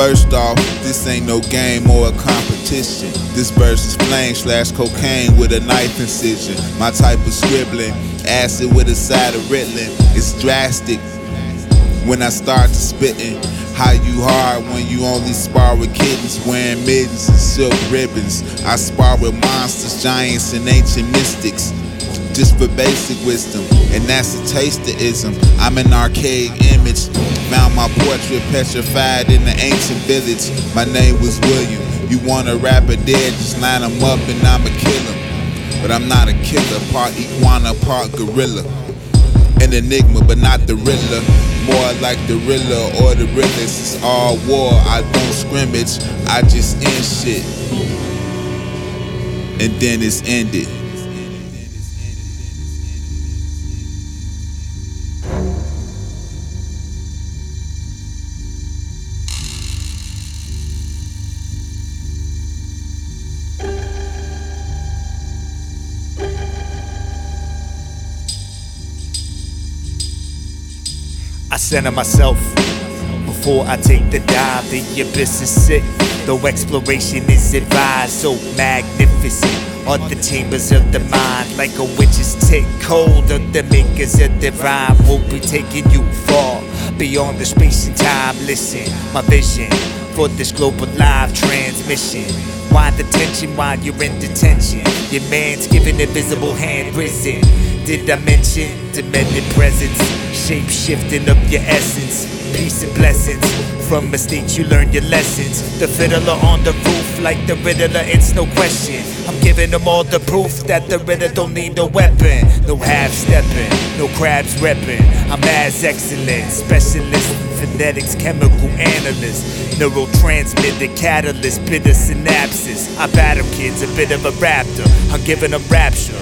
First off, this ain't no game or a competition. This verse is flame slash cocaine with a knife incision. My type of scribbling, acid with a side of Ritalin. It's drastic when I start to spitting. How you hard when you only spar with kittens wearing mittens and silk ribbons. I spar with monsters, giants, and ancient mystics just for basic wisdom, and that's a taste of ism. I'm an archaic image, found my portrait petrified in the ancient village. My name was William. You wanna a dead, just line him up and I'ma kill him. But I'm not a killer, part iguana, part gorilla. An enigma, but not the Riddler. More like the Riddler or the Riddlers. It's all war, I don't scrimmage, I just end shit. And then it's ended. I center myself before I take the dive. The abyss is sick, though exploration is advised. So magnificent are the chambers of the mind, like a witch's tick. Cold of the makers of the divine will be taking you far beyond the space and time. Listen, my vision for this global live transmission. Why the tension while you're in detention? Your man's giving invisible hand risen. Did I mention demented presence? Shape shifting of your essence. Peace and blessings. From mistakes you learn your lessons. The fiddler on the roof, like the riddler, it's no question. I'm giving them all the proof that the riddler don't need no weapon. No half stepping, no crabs repping. I'm as excellent. Specialist phonetics, chemical analyst. Neurotransmitter catalyst, bitter synapses. I battle kids, a bit of a raptor. I'm giving them rapture.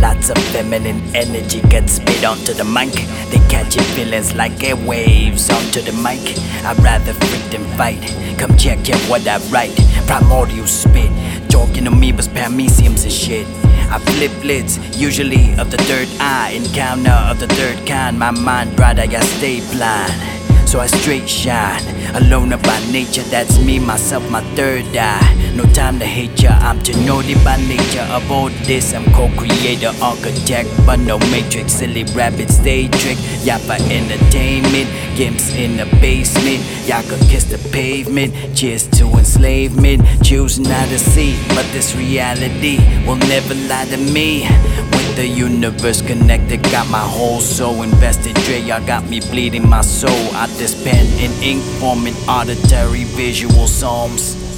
Lots of feminine energy gets spit onto the mic. They catching feelings like airwaves onto the mic. I'd rather freak than fight. Come check out what I write. Primordial spit. Talking was parameciums and shit. I flip lids, usually of the third eye. Encounter of the third kind. My mind bright, I stay blind. So I straight shine. Alone by nature, that's me, myself, my third eye. No time to hate ya, I'm to know by nature. Of all this, I'm co-creator, architect, but no matrix. Silly rabbits, they trick. Y'all for entertainment, gimps in the basement. Y'all could kiss the pavement. Cheers to enslavement. Choose not to see, but this reality will never lie to me. With the universe connected, got my whole soul invested. Dre, y'all got me bleeding my soul. I this pen in ink, forming auditory visual psalms.